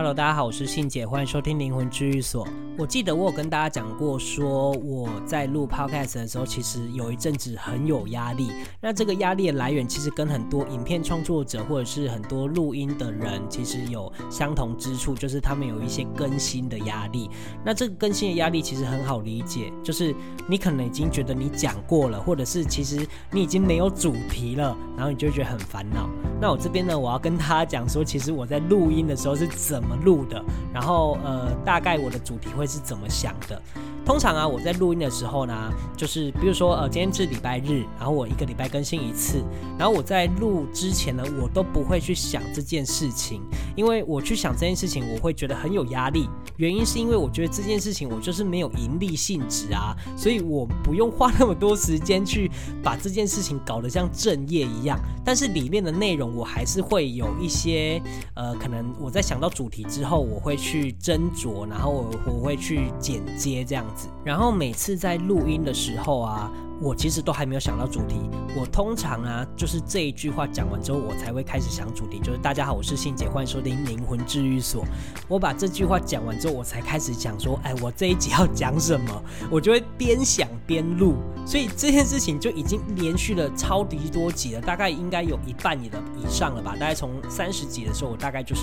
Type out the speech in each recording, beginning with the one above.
Hello，大家好，我是信姐，欢迎收听灵魂治愈所。我记得我有跟大家讲过，说我在录 Podcast 的时候，其实有一阵子很有压力。那这个压力的来源，其实跟很多影片创作者或者是很多录音的人，其实有相同之处，就是他们有一些更新的压力。那这个更新的压力其实很好理解，就是你可能已经觉得你讲过了，或者是其实你已经没有主题了，然后你就觉得很烦恼。那我这边呢，我要跟大家讲说，其实我在录音的时候是怎么录的，然后呃，大概我的主题会是怎么想的。通常啊，我在录音的时候呢，就是比如说呃，今天是礼拜日，然后我一个礼拜更新一次，然后我在录之前呢，我都不会去想这件事情，因为我去想这件事情，我会觉得很有压力。原因是因为我觉得这件事情我就是没有盈利性质啊，所以我不用花那么多时间去把这件事情搞得像正业一样，但是里面的内容。我还是会有一些，呃，可能我在想到主题之后，我会去斟酌，然后我我会去剪接这样子。然后每次在录音的时候啊。我其实都还没有想到主题，我通常啊，就是这一句话讲完之后，我才会开始想主题。就是大家好，我是信姐，欢迎收听灵魂治愈所。我把这句话讲完之后，我才开始讲说，哎，我这一集要讲什么？我就会边想边录，所以这件事情就已经连续了超级多集了，大概应该有一半以的以上了吧。大概从三十集的时候，我大概就是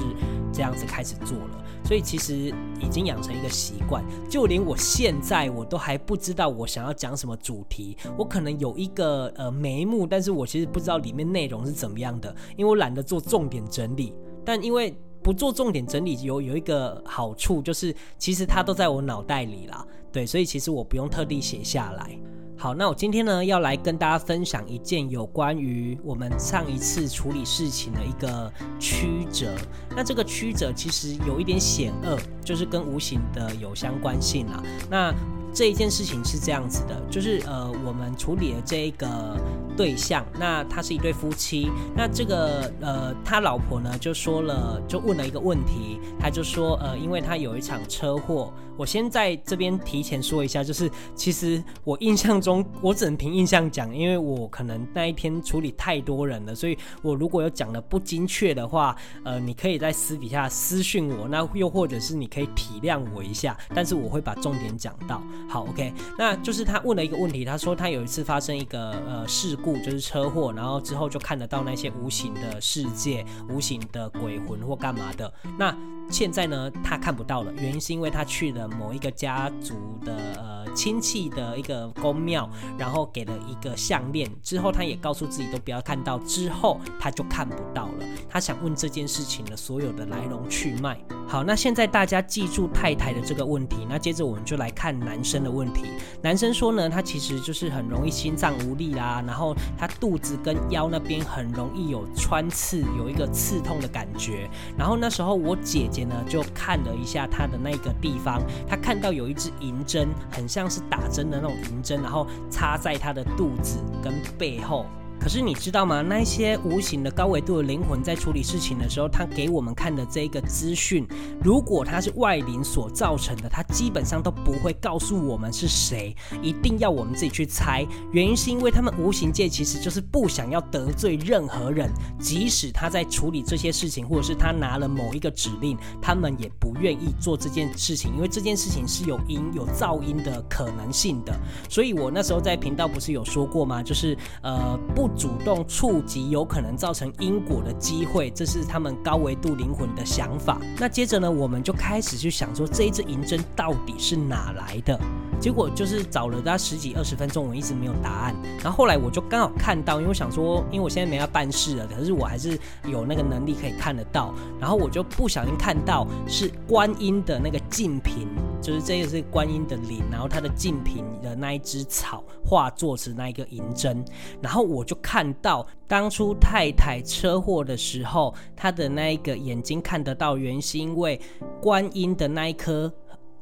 这样子开始做了，所以其实已经养成一个习惯，就连我现在我都还不知道我想要讲什么主题。我可能有一个呃眉目，但是我其实不知道里面内容是怎么样的，因为我懒得做重点整理。但因为不做重点整理有有一个好处，就是其实它都在我脑袋里啦，对，所以其实我不用特地写下来。好，那我今天呢要来跟大家分享一件有关于我们上一次处理事情的一个曲折。那这个曲折其实有一点险恶，就是跟无形的有相关性啦。那这一件事情是这样子的，就是呃，我们处理了这一个对象，那他是一对夫妻，那这个呃，他老婆呢就说了，就问了一个问题，他就说呃，因为他有一场车祸，我先在这边提前说一下，就是其实我印象中，我只能凭印象讲，因为我可能那一天处理太多人了，所以我如果有讲的不精确的话，呃，你可以在私底下私讯我，那又或者是你可以体谅我一下，但是我会把重点讲到。好，OK，那就是他问了一个问题，他说他有一次发生一个呃事故，就是车祸，然后之后就看得到那些无形的世界、无形的鬼魂或干嘛的。那现在呢，他看不到了，原因是因为他去了某一个家族的呃亲戚的一个宫庙，然后给了一个项链，之后他也告诉自己都不要看到，之后他就看不到了。他想问这件事情的所有的来龙去脉。好，那现在大家记住太太的这个问题，那接着我们就来看男生的问题。男生说呢，他其实就是很容易心脏无力啦，然后他肚子跟腰那边很容易有穿刺，有一个刺痛的感觉。然后那时候我姐姐呢就看了一下他的那个地方，他看到有一支银针，很像是打针的那种银针，然后插在他的肚子跟背后。可是你知道吗？那些无形的高维度的灵魂在处理事情的时候，他给我们看的这一个资讯，如果它是外灵所造成的，他基本上都不会告诉我们是谁，一定要我们自己去猜。原因是因为他们无形界其实就是不想要得罪任何人，即使他在处理这些事情，或者是他拿了某一个指令，他们也不愿意做这件事情，因为这件事情是有音有噪音的可能性的。所以我那时候在频道不是有说过吗？就是呃不。主动触及有可能造成因果的机会，这是他们高维度灵魂的想法。那接着呢，我们就开始去想说，这一支银针到底是哪来的？结果就是找了大十几二十分钟，我一直没有答案。然后后来我就刚好看到，因为我想说，因为我现在没要办事了，可是我还是有那个能力可以看得到。然后我就不小心看到是观音的那个净瓶，就是这个是观音的灵，然后它的净瓶的那一只草化作是那一个银针。然后我就看到当初太太车祸的时候，她的那一个眼睛看得到，原因是因为观音的那一颗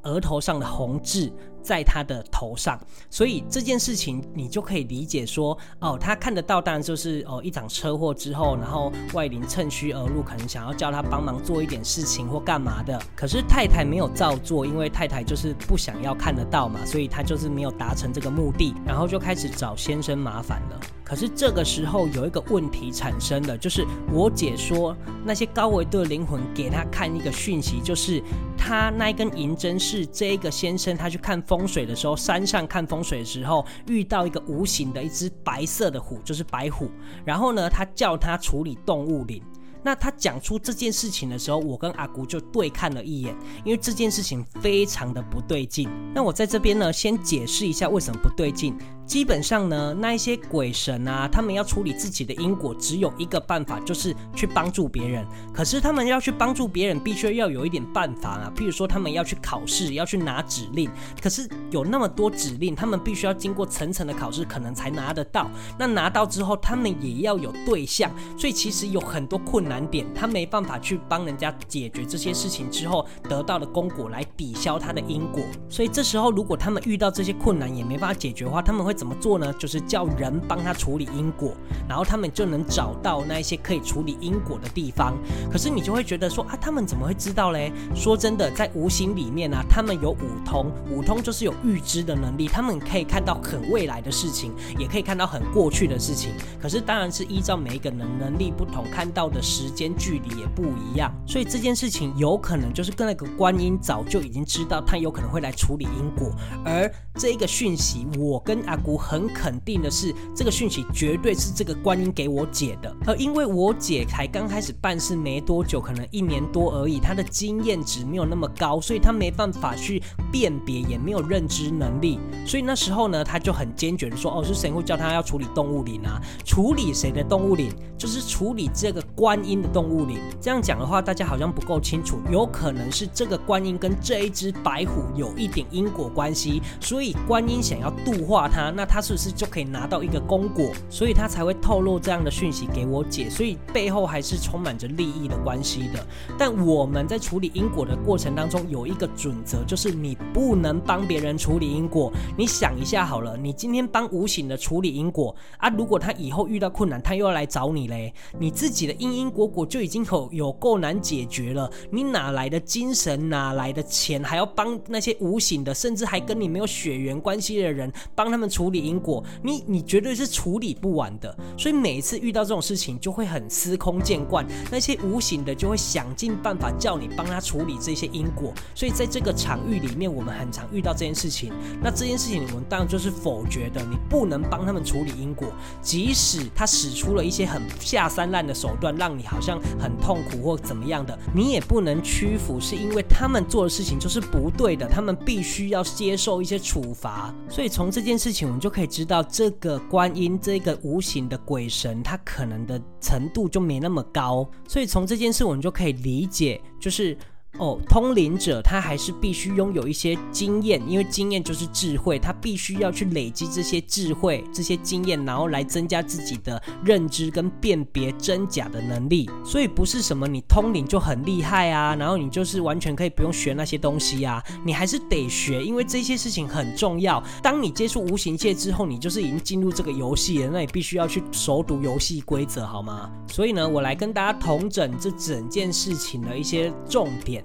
额头上的红痣。在他的头上，所以这件事情你就可以理解说，哦，他看得到，当然就是哦，一场车祸之后，然后外灵趁虚而入，可能想要叫他帮忙做一点事情或干嘛的。可是太太没有照做，因为太太就是不想要看得到嘛，所以他就是没有达成这个目的，然后就开始找先生麻烦了。可是这个时候有一个问题产生了，就是我姐说那些高维度的灵魂给他看一个讯息，就是他那一根银针是这个先生他去看风水的时候，山上看风水的时候遇到一个无形的一只白色的虎，就是白虎，然后呢，他叫他处理动物灵。那他讲出这件事情的时候，我跟阿姑就对看了一眼，因为这件事情非常的不对劲。那我在这边呢，先解释一下为什么不对劲。基本上呢，那一些鬼神啊，他们要处理自己的因果，只有一个办法，就是去帮助别人。可是他们要去帮助别人，必须要有一点办法啊。譬如说，他们要去考试，要去拿指令。可是有那么多指令，他们必须要经过层层的考试，可能才拿得到。那拿到之后，他们也要有对象，所以其实有很多困难点，他没办法去帮人家解决这些事情之后得到的功果来抵消他的因果。所以这时候，如果他们遇到这些困难也没办法解决的话，他们会。怎么做呢？就是叫人帮他处理因果，然后他们就能找到那一些可以处理因果的地方。可是你就会觉得说啊，他们怎么会知道嘞？说真的，在无形里面啊，他们有五通，五通就是有预知的能力，他们可以看到很未来的事情，也可以看到很过去的事情。可是当然是依照每一个人能力不同，看到的时间距离也不一样。所以这件事情有可能就是跟那个观音早就已经知道他有可能会来处理因果，而这一个讯息，我跟阿。我很肯定的是，这个讯息绝对是这个观音给我姐的。而因为我姐才刚开始办事没多久，可能一年多而已，她的经验值没有那么高，所以她没办法去辨别，也没有认知能力。所以那时候呢，她就很坚决的说：“哦，是谁会叫她要处理动物灵啊？处理谁的动物灵？就是处理这个观音的动物灵。”这样讲的话，大家好像不够清楚。有可能是这个观音跟这一只白虎有一点因果关系，所以观音想要度化他。那他是不是就可以拿到一个功果？所以他才会透露这样的讯息给我姐，所以背后还是充满着利益的关系的。但我们在处理因果的过程当中，有一个准则，就是你不能帮别人处理因果。你想一下好了，你今天帮无形的处理因果啊，如果他以后遇到困难，他又要来找你嘞，你自己的因因果果就已经有有够难解决了，你哪来的精神，哪来的钱，还要帮那些无形的，甚至还跟你没有血缘关系的人帮他们处？处理因果，你你绝对是处理不完的，所以每一次遇到这种事情，就会很司空见惯。那些无形的就会想尽办法叫你帮他处理这些因果，所以在这个场域里面，我们很常遇到这件事情。那这件事情，我们当然就是否决的，你不能帮他们处理因果，即使他使出了一些很下三滥的手段，让你好像很痛苦或怎么样的，你也不能屈服，是因为他们做的事情就是不对的，他们必须要接受一些处罚。所以从这件事情，们就可以知道，这个观音这个无形的鬼神，它可能的程度就没那么高，所以从这件事我们就可以理解，就是。哦，通灵者他还是必须拥有一些经验，因为经验就是智慧，他必须要去累积这些智慧、这些经验，然后来增加自己的认知跟辨别真假的能力。所以不是什么你通灵就很厉害啊，然后你就是完全可以不用学那些东西啊，你还是得学，因为这些事情很重要。当你接触无形界之后，你就是已经进入这个游戏了，那你必须要去熟读游戏规则，好吗？所以呢，我来跟大家统整这整件事情的一些重点。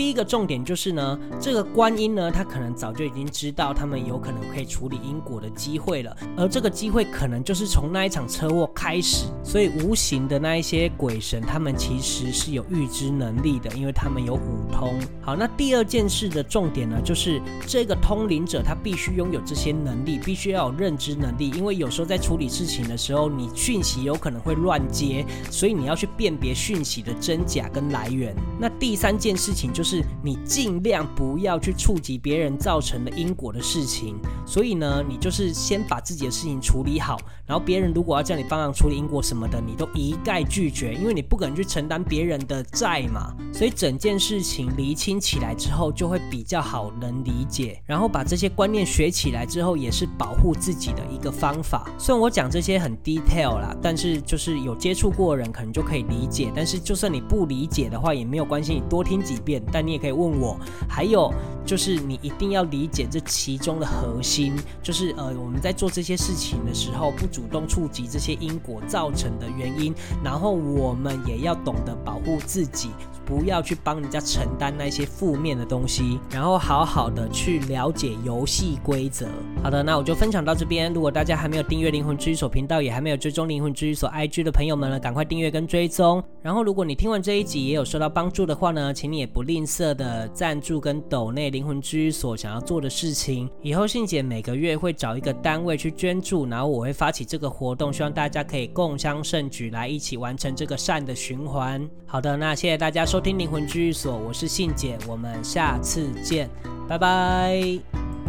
第一个重点就是呢，这个观音呢，他可能早就已经知道他们有可能可以处理因果的机会了，而这个机会可能就是从那一场车祸开始，所以无形的那一些鬼神，他们其实是有预知能力的，因为他们有五通。好，那第二件事的重点呢，就是这个通灵者他必须拥有这些能力，必须要有认知能力，因为有时候在处理事情的时候，你讯息有可能会乱接，所以你要去辨别讯息的真假跟来源。那第三件事情就是。是你尽量不要去触及别人造成的因果的事情，所以呢，你就是先把自己的事情处理好，然后别人如果要叫你帮忙处理因果什么的，你都一概拒绝，因为你不可能去承担别人的债嘛。所以整件事情厘清起来之后，就会比较好能理解。然后把这些观念学起来之后，也是保护自己的一个方法。虽然我讲这些很 detail 啦，但是就是有接触过的人可能就可以理解。但是就算你不理解的话，也没有关系，你多听几遍。但你也可以问我，还有就是你一定要理解这其中的核心，就是呃我们在做这些事情的时候，不主动触及这些因果造成的原因，然后我们也要懂得保护自己。不要去帮人家承担那些负面的东西，然后好好的去了解游戏规则。好的，那我就分享到这边。如果大家还没有订阅灵魂治愈所频道，也还没有追踪灵魂治愈所 IG 的朋友们呢，赶快订阅跟追踪。然后，如果你听完这一集也有受到帮助的话呢，请你也不吝金色的赞助跟斗内灵魂居所想要做的事情。以后信姐每个月会找一个单位去捐助，然后我会发起这个活动，希望大家可以共襄盛举，来一起完成这个善的循环。好的，那谢谢大家收听灵魂居所，我是信姐，我们下次见，拜拜。